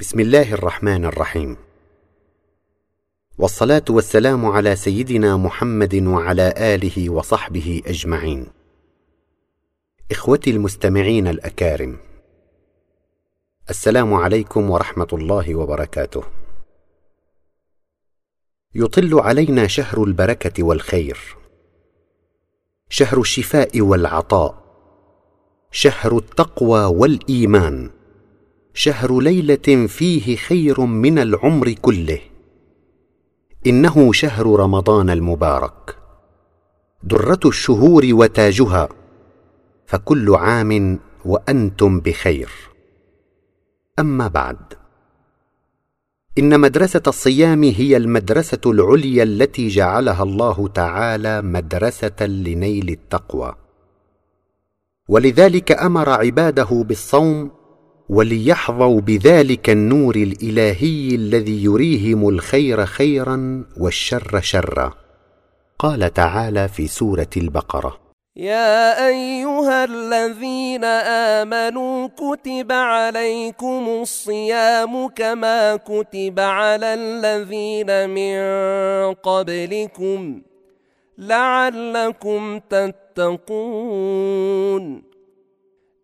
بسم الله الرحمن الرحيم. والصلاة والسلام على سيدنا محمد وعلى آله وصحبه أجمعين. إخوتي المستمعين الأكارم السلام عليكم ورحمة الله وبركاته. يطل علينا شهر البركة والخير شهر الشفاء والعطاء شهر التقوى والإيمان. شهر ليلة فيه خير من العمر كله. إنه شهر رمضان المبارك. درة الشهور وتاجها. فكل عام وأنتم بخير. أما بعد. إن مدرسة الصيام هي المدرسة العليا التي جعلها الله تعالى مدرسة لنيل التقوى. ولذلك أمر عباده بالصوم وليحظوا بذلك النور الإلهي الذي يريهم الخير خيرا والشر شرا. قال تعالى في سورة البقرة. يا أيها الذين آمنوا كتب عليكم الصيام كما كتب على الذين من قبلكم لعلكم تتقون.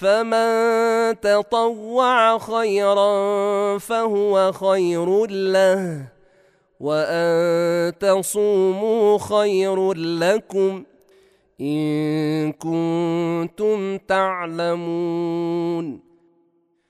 فمن تطوع خيرا فهو خير له وأن تصوموا خير لكم إن كنتم تعلمون.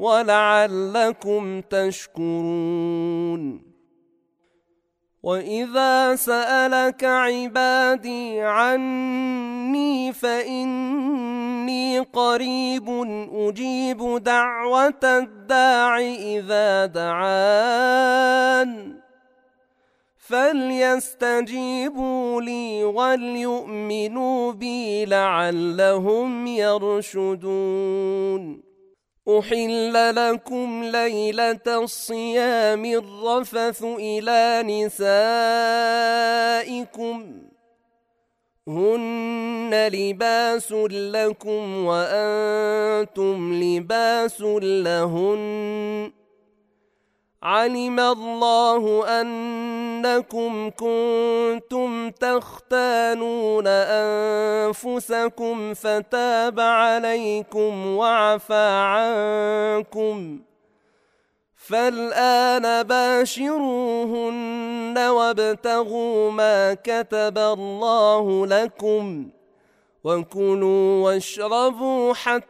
ولعلكم تشكرون. وإذا سألك عبادي عني فإني قريب أجيب دعوة الداع إذا دعان. فليستجيبوا لي وليؤمنوا بي لعلهم يرشدون. أحل لكم ليلة الصيام الرفث إلى نسائكم هن لباس لكم وأنتم لباس لهن علم الله أنكم كنتم تختانون أنفسكم فتاب عليكم وعفى عنكم فالآن باشروهن وابتغوا ما كتب الله لكم وكلوا واشربوا حتى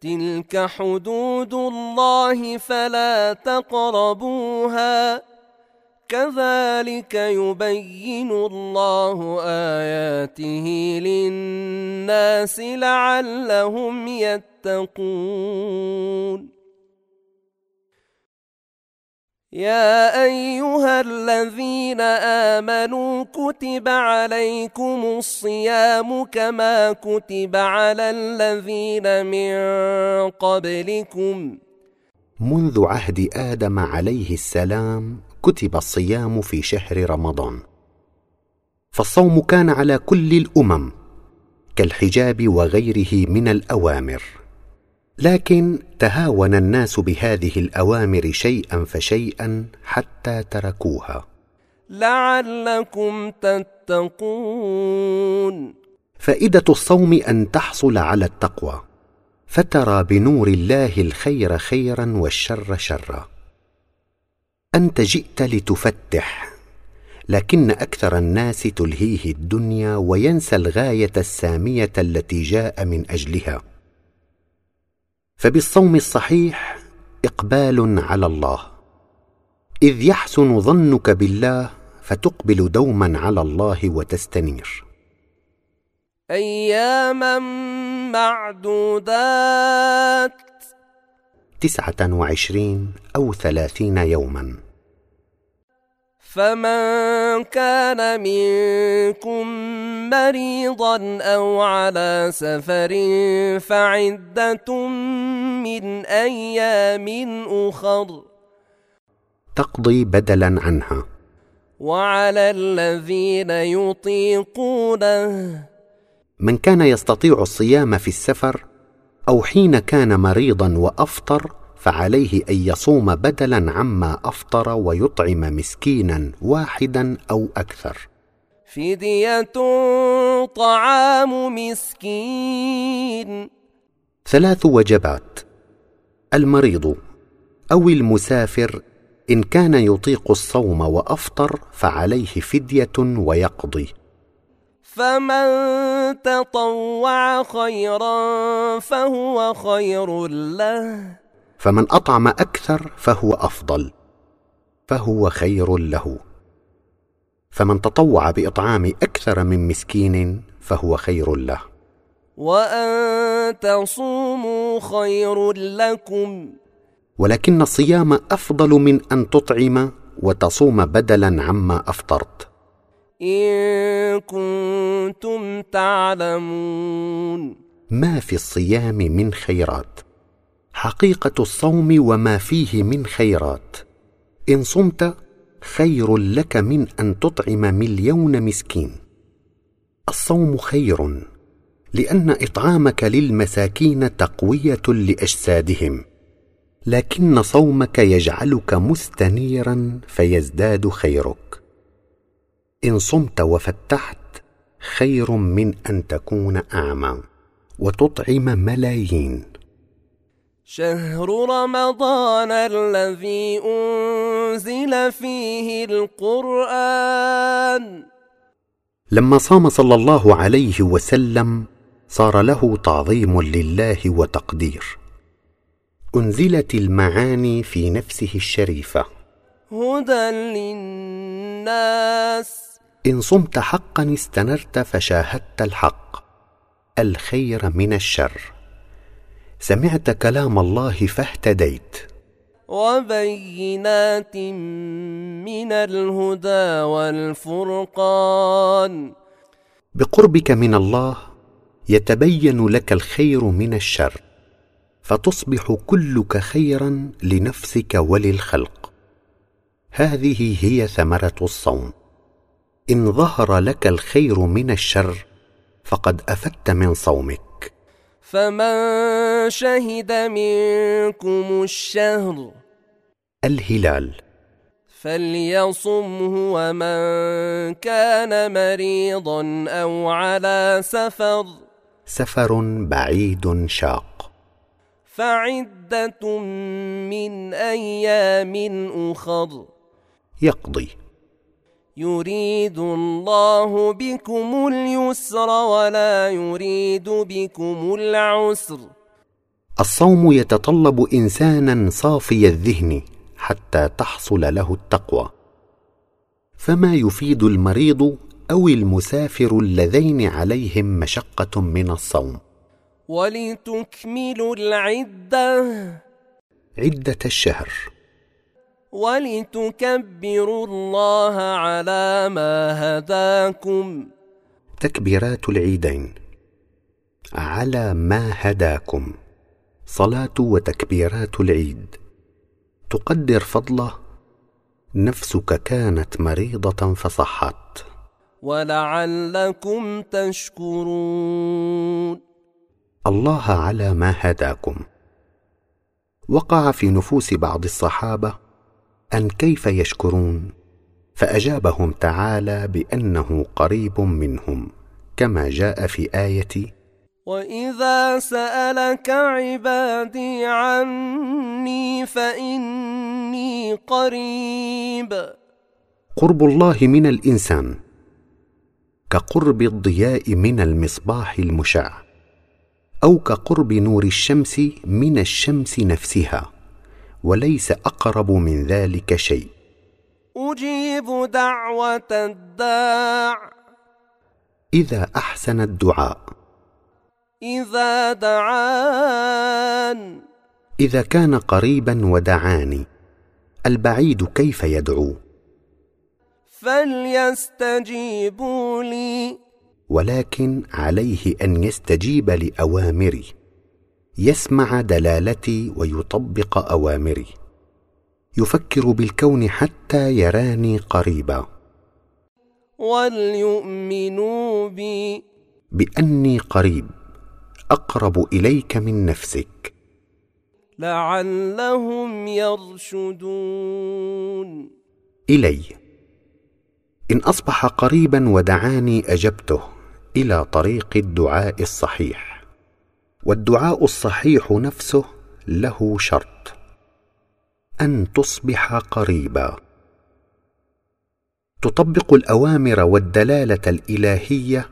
تلك حدود الله فلا تقربوها كذلك يبين الله اياته للناس لعلهم يتقون يا أيها الذين آمنوا كتب عليكم الصيام كما كتب على الذين من قبلكم. منذ عهد آدم عليه السلام كتب الصيام في شهر رمضان. فالصوم كان على كل الأمم كالحجاب وغيره من الأوامر. لكن تهاون الناس بهذه الأوامر شيئا فشيئا حتى تركوها. لعلكم تتقون. فائدة الصوم أن تحصل على التقوى. فترى بنور الله الخير خيرا والشر شرا. أنت جئت لتفتح لكن أكثر الناس تلهيه الدنيا وينسى الغاية السامية التي جاء من أجلها. فبالصوم الصحيح إقبال على الله. إذ يحسن ظنك بالله فتقبل دوما على الله وتستنير. اياما معدودات. تسعة وعشرين أو ثلاثين يوما. فمن كان منكم مريضا أو على سفر فعده من أيام اخر تقضي بدلا عنها. وعلى الذين يطيقونه من كان يستطيع الصيام في السفر أو حين كان مريضا وأفطر فعليه أن يصوم بدلا عما أفطر ويطعم مسكينا واحدا أو أكثر. فدية طعام مسكين. ثلاث وجبات. المريض أو المسافر إن كان يطيق الصوم وأفطر فعليه فدية ويقضي. فمن تطوع خيرا فهو خير له. فمن أطعم أكثر فهو أفضل فهو خير له. فمن تطوع بإطعام أكثر من مسكين فهو خير له. وأن تصوموا خير لكم. ولكن الصيام أفضل من أن تطعم وتصوم بدلا عما أفطرت. إن كنتم تعلمون. ما في الصيام من خيرات؟ حقيقة الصوم وما فيه من خيرات. إن صمت خير لك من أن تطعم مليون مسكين. الصوم خير لأن إطعامك للمساكين تقوية لأجسادهم. لكن صومك يجعلك مستنيرا فيزداد خيرك. إن صمت وفتحت خير من أن تكون أعمى وتطعم ملايين. شهر رمضان الذي أنزل فيه القرآن. لما صام صلى الله عليه وسلم صار له تعظيم لله وتقدير. أنزلت المعاني في نفسه الشريفة. هدى للناس. إن صمت حقا استنرت فشاهدت الحق. الخير من الشر. سمعت كلام الله فاهتديت. وبينات من الهدى والفرقان. بقربك من الله يتبين لك الخير من الشر فتصبح كلك خيرا لنفسك وللخلق. هذه هي ثمرة الصوم. إن ظهر لك الخير من الشر فقد أفدت من صومك. فمن شهد منكم الشهر الهلال فليصمه ومن كان مريضا أو على سفر سفر بعيد شاق فعده من أيام اخر يقضي يريد الله بكم اليسر ولا يريد بكم العسر. الصوم يتطلب إنسانا صافي الذهن حتى تحصل له التقوى. فما يفيد المريض أو المسافر اللذين عليهم مشقة من الصوم؟ ولتكملوا العدة. عدة الشهر. ولتكبروا الله على ما هداكم. تكبيرات العيدين. على ما هداكم. صلاة وتكبيرات العيد. تقدر فضله. نفسك كانت مريضة فصحت. ولعلكم تشكرون. الله على ما هداكم. وقع في نفوس بعض الصحابة أن كيف يشكرون؟ فأجابهم تعالى بأنه قريب منهم كما جاء في آية واذا سالك عبادي عني فاني قريب. قرب الله من الإنسان كقرب الضياء من المصباح المشع أو كقرب نور الشمس من الشمس نفسها. وليس أقرب من ذلك شيء. أجيب دعوة الداع. إذا أحسن الدعاء. إذا دعان. إذا كان قريبا ودعاني. البعيد كيف يدعو؟ فليستجيبوا لي. ولكن عليه أن يستجيب لأوامري. يسمع دلالتي ويطبق أوامري. يفكر بالكون حتى يراني قريبا. وليؤمنوا بي. بأني قريب أقرب إليك من نفسك. لعلهم يرشدون. إلي إن أصبح قريبا ودعاني أجبته إلى طريق الدعاء الصحيح. والدعاء الصحيح نفسه له شرط. أن تصبح قريبا. تطبق الأوامر والدلالة الإلهية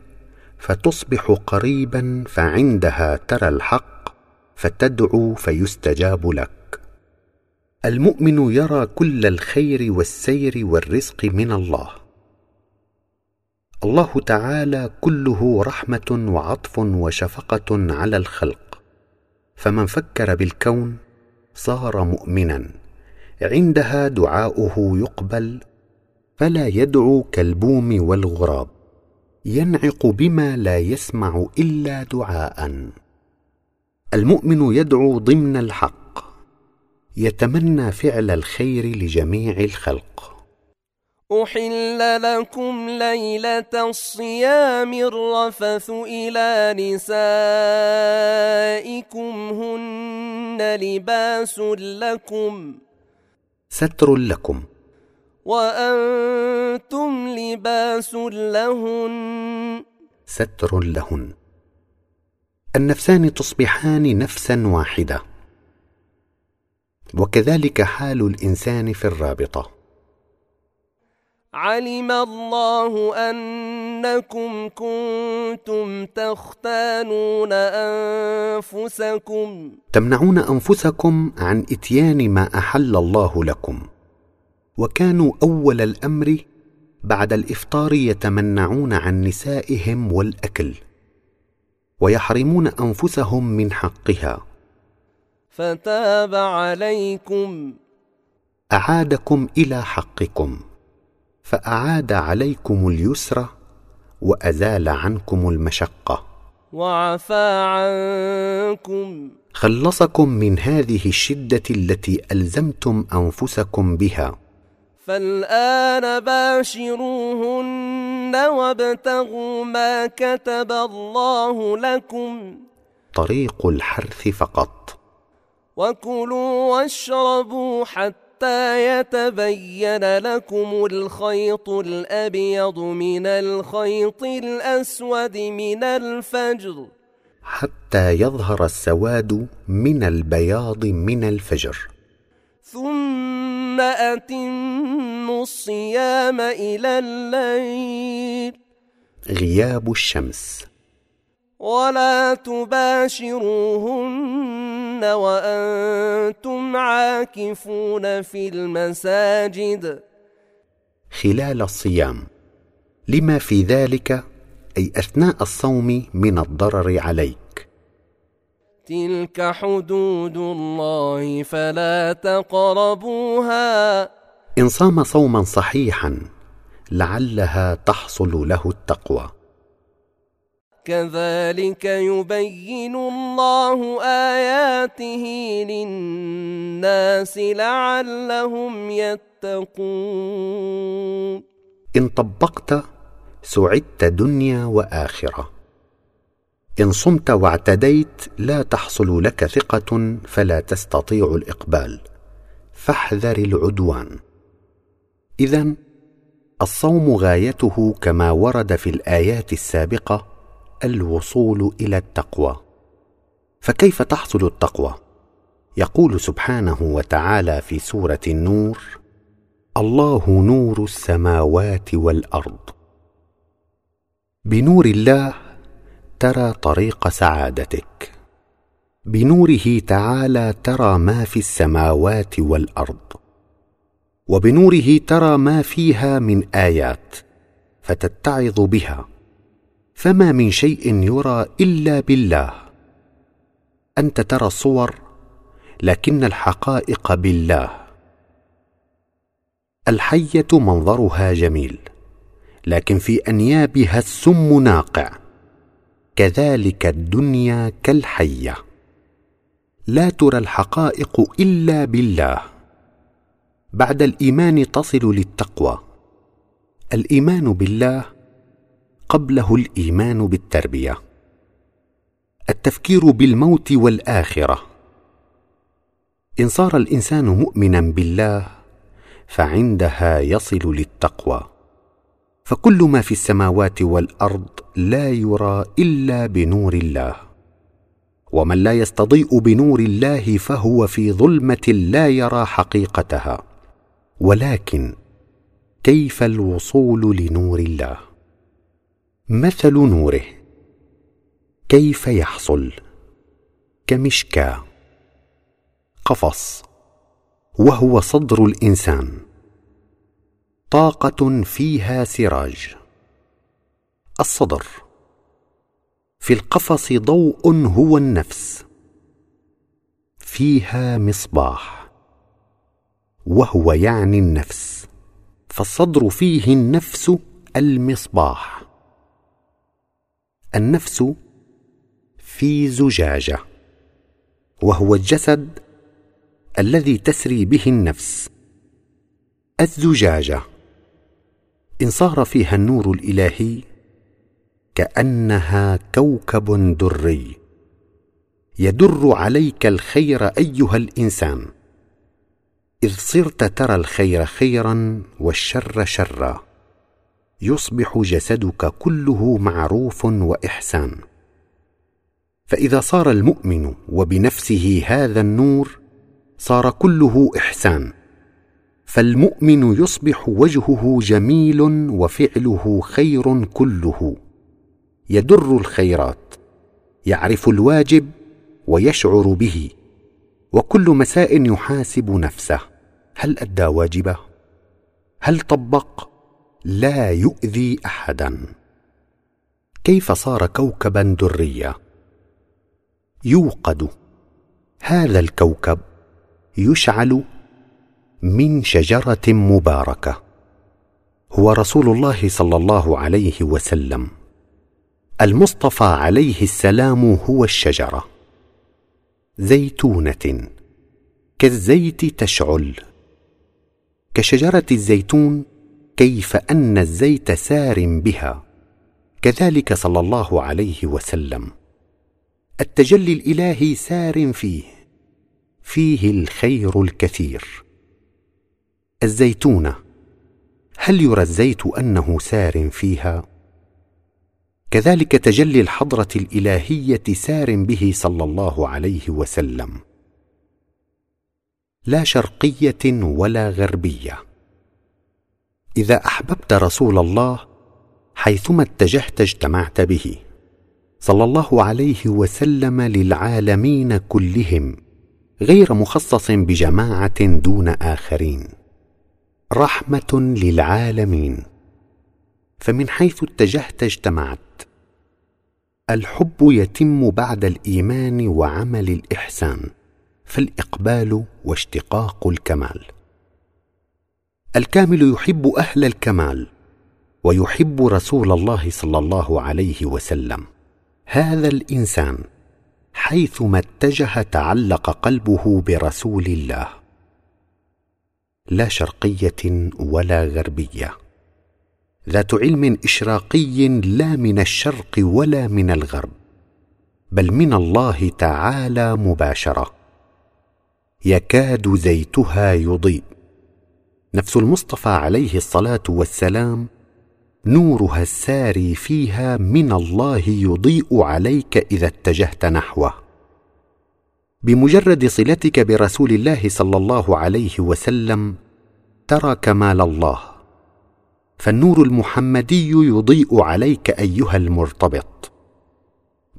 فتصبح قريبا فعندها ترى الحق فتدعو فيستجاب لك. المؤمن يرى كل الخير والسير والرزق من الله. الله تعالى كله رحمة وعطف وشفقة على الخلق. فمن فكر بالكون صار مؤمنا. عندها دعاؤه يقبل فلا يدعو كالبوم والغراب. ينعق بما لا يسمع إلا دعاء. المؤمن يدعو ضمن الحق. يتمنى فعل الخير لجميع الخلق. احل لكم ليله الصيام الرفث إلى نسائكم هن لباس لكم ستر لكم. وأنتم لباس لهن ستر لهن. النفسان تصبحان نفسا واحدة. وكذلك حال الإنسان في الرابطة. علم الله أنكم كنتم تختانون أنفسكم. تمنعون أنفسكم عن إتيان ما أحل الله لكم. وكانوا أول الأمر بعد الإفطار يتمنعون عن نسائهم والأكل ويحرمون أنفسهم من حقها. فتاب عليكم. أعادكم إلى حقكم. فأعاد عليكم اليسر وأزال عنكم المشقة. وعفى عنكم. خلصكم من هذه الشدة التي ألزمتم أنفسكم بها. فالآن باشروهن وابتغوا ما كتب الله لكم. طريق الحرث فقط. وكلوا واشربوا حتى يتبين لكم الخيط الأبيض من الخيط الأسود من الفجر. حتى يظهر السواد من البياض من الفجر. ثم اتموا الصيام إلى الليل. غياب الشمس. ولا تباشروهن وأنتم عاكفون في المساجد. خلال الصيام. لما في ذلك؟ أي أثناء الصوم من الضرر عليك. تلك حدود الله فلا تقربوها. إن صام صوما صحيحا لعلها تحصل له التقوى. كذلك يبين الله آياته للناس لعلهم يتقون. إن طبقت سعدت دنيا وآخرة. إن صمت واعتديت لا تحصل لك ثقة فلا تستطيع الإقبال. فاحذر العدوان. اذا الصوم غايته كما ورد في الآيات السابقة الوصول إلى التقوى. فكيف تحصل التقوى؟ يقول سبحانه وتعالى في سورة النور الله نور السماوات والأرض. بنور الله ترى طريق سعادتك. بنوره تعالى ترى ما في السماوات والأرض. وبنوره ترى ما فيها من آيات فتتعظ بها. فما من شيء يرى إلا بالله. أنت ترى الصور لكن الحقائق بالله. الحية منظرها جميل لكن في أنيابها السم ناقع. كذلك الدنيا كالحية. لا ترى الحقائق إلا بالله. بعد الإيمان تصل للتقوى. الإيمان بالله قبله الإيمان بالتربية. التفكير بالموت والآخرة. إن صار الإنسان مؤمنا بالله فعندها يصل للتقوى. فكل ما في السماوات والأرض لا يرى إلا بنور الله. ومن لا يستضيء بنور الله فهو في ظلمة لا يرى حقيقتها. ولكن كيف الوصول لنور الله؟ مثل نوره. كيف يحصل؟ كمشكاه قفص. وهو صدر الإنسان. طاقة فيها سراج. الصدر. في القفص ضوء هو النفس. فيها مصباح. وهو يعني النفس. فالصدر فيه النفس المصباح. النفس في زجاجة وهو الجسد الذي تسري به النفس. الزجاجة إن صار فيها النور الإلهي كأنها كوكب دري يدر عليك الخير أيها الإنسان. إذ صرت ترى الخير خيرا والشر شرا. يصبح جسدك كله معروف وإحسان. فإذا صار المؤمن وبنفسه هذا النور صار كله إحسان. فالمؤمن يصبح وجهه جميل وفعله خير كله. يدر الخيرات يعرف الواجب ويشعر به. وكل مساء يحاسب نفسه. هل أدى واجبه؟ هل طبق؟ لا يؤذي أحدا. كيف صار كوكبا دريا؟ يوقد. هذا الكوكب يشعل من شجرة مباركة. هو رسول الله صلى الله عليه وسلم. المصطفى عليه السلام هو الشجرة. زيتونة. كالزيت تشعل. كشجرة الزيتون كيف أن الزيت سار بها. كذلك صلى الله عليه وسلم. التجلي الإلهي سار فيه. فيه الخير الكثير. الزيتونة. هل يرى الزيت أنه سار فيها؟ كذلك تجلي الحضرة الإلهية سار به صلى الله عليه وسلم. لا شرقية ولا غربية. إذا أحببت رسول الله حيثما اتجهت اجتمعت به. صلى الله عليه وسلم للعالمين كلهم غير مخصص بجماعة دون آخرين. رحمة للعالمين. فمن حيث اتجهت اجتمعت. الحب يتم بعد الإيمان وعمل الإحسان فالإقبال واشتقاق الكمال. الكامل يحب أهل الكمال ويحب رسول الله صلى الله عليه وسلم. هذا الإنسان حيثما اتجه تعلق قلبه برسول الله. لا شرقية ولا غربية. ذات علم إشراقي لا من الشرق ولا من الغرب بل من الله تعالى مباشرة. يكاد زيتها يضيء. نفس المصطفى عليه الصلاة والسلام نورها الساري فيها من الله يضيء عليك إذا اتجهت نحوه. بمجرد صلتك برسول الله صلى الله عليه وسلم ترى كمال الله. فالنور المحمدي يضيء عليك أيها المرتبط.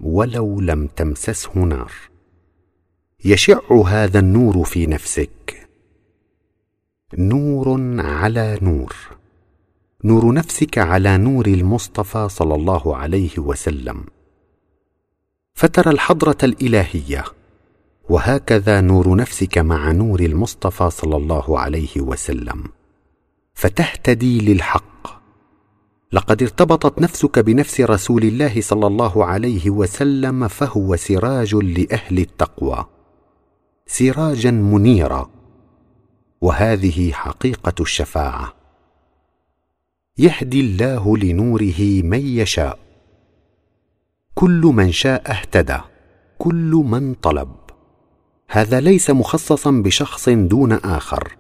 ولو لم تمسسه نار يشع هذا النور في نفسك. نور على نور. نور نفسك على نور المصطفى صلى الله عليه وسلم. فترى الحضرة الإلهية وهكذا نور نفسك مع نور المصطفى صلى الله عليه وسلم. فتهتدي للحق. لقد ارتبطت نفسك بنفس رسول الله صلى الله عليه وسلم فهو سراج لأهل التقوى. سراجا منيرا. وهذه حقيقة الشفاعة. يهدي الله لنوره من يشاء. كل من شاء اهتدى كل من طلب. هذا ليس مخصصا بشخص دون آخر.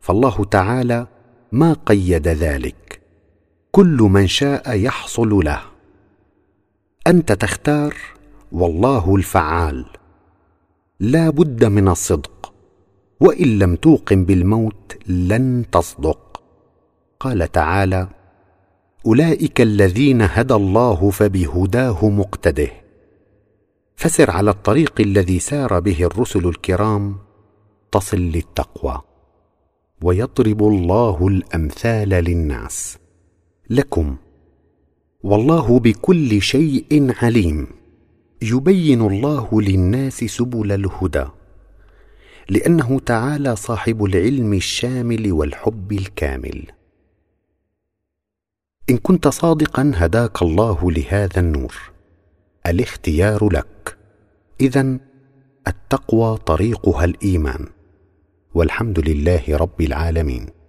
فالله تعالى ما قيد ذلك. كل من شاء يحصل له. أنت تختار والله الفعال. لا بد من الصدق. وإن لم توقن بالموت لن تصدق. قال تعالى أولئك الذين هدى الله فبهداه مقتده. فسر على الطريق الذي سار به الرسل الكرام تصل للتقوى. ويضرب الله الأمثال للناس. لكم. والله بكل شيء عليم. يبين الله للناس سبل الهدى. لأنه تعالى صاحب العلم الشامل والحب الكامل. إن كنت صادقا هداك الله لهذا النور. الاختيار لك. اذا التقوى طريقها الإيمان. والحمد لله رب العالمين.